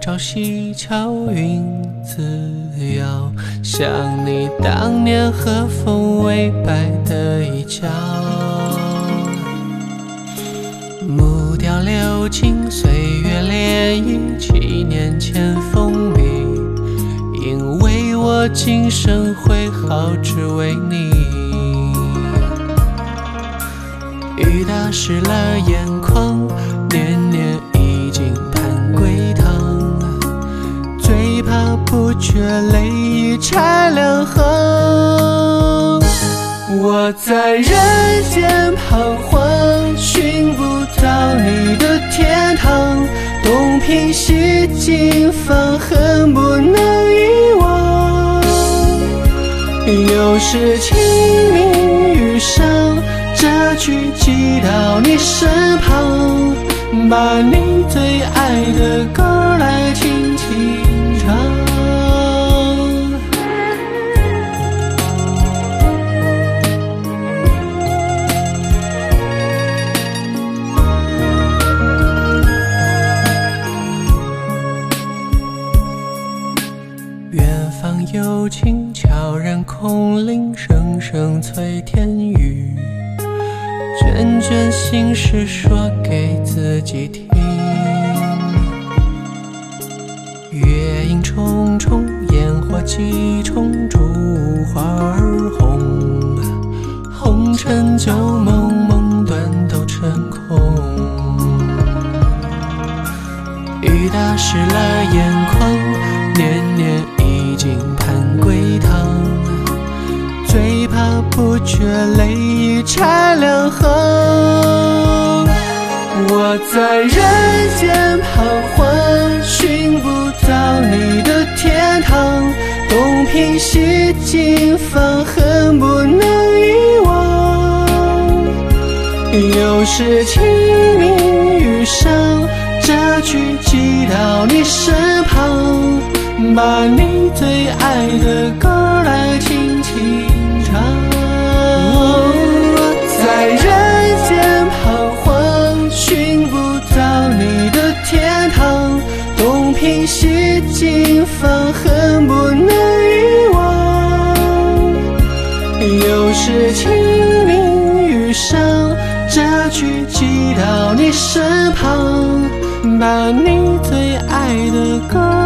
朝西桥云自遥，想你当年和风微摆的衣角。木雕流金，岁月涟漪，七年前风靡。因为我今生挥毫只为你。雨打湿了眼眶，年不觉泪已拆两行。我在人间彷徨，寻不到你的天堂。东拼西凑，放恨不能遗忘。又是清明雨上，这句寄到你身旁，把你最爱的歌有琴悄然空灵，声声催天雨。卷卷心事说给自己听。月影重重，烟火几重，烛花儿红。红尘旧梦，梦断都成空。雨打湿了眼眶，年年却泪已拆两行。我在人间彷徨，寻不到你的天堂。东拼西凑，放恨不能遗忘。又是清明雨上，这句寄到你身旁，把你最爱的歌来轻东拼西凑，放恨不能遗忘。又是清明雨上，这句寄到你身旁，把你最爱的歌。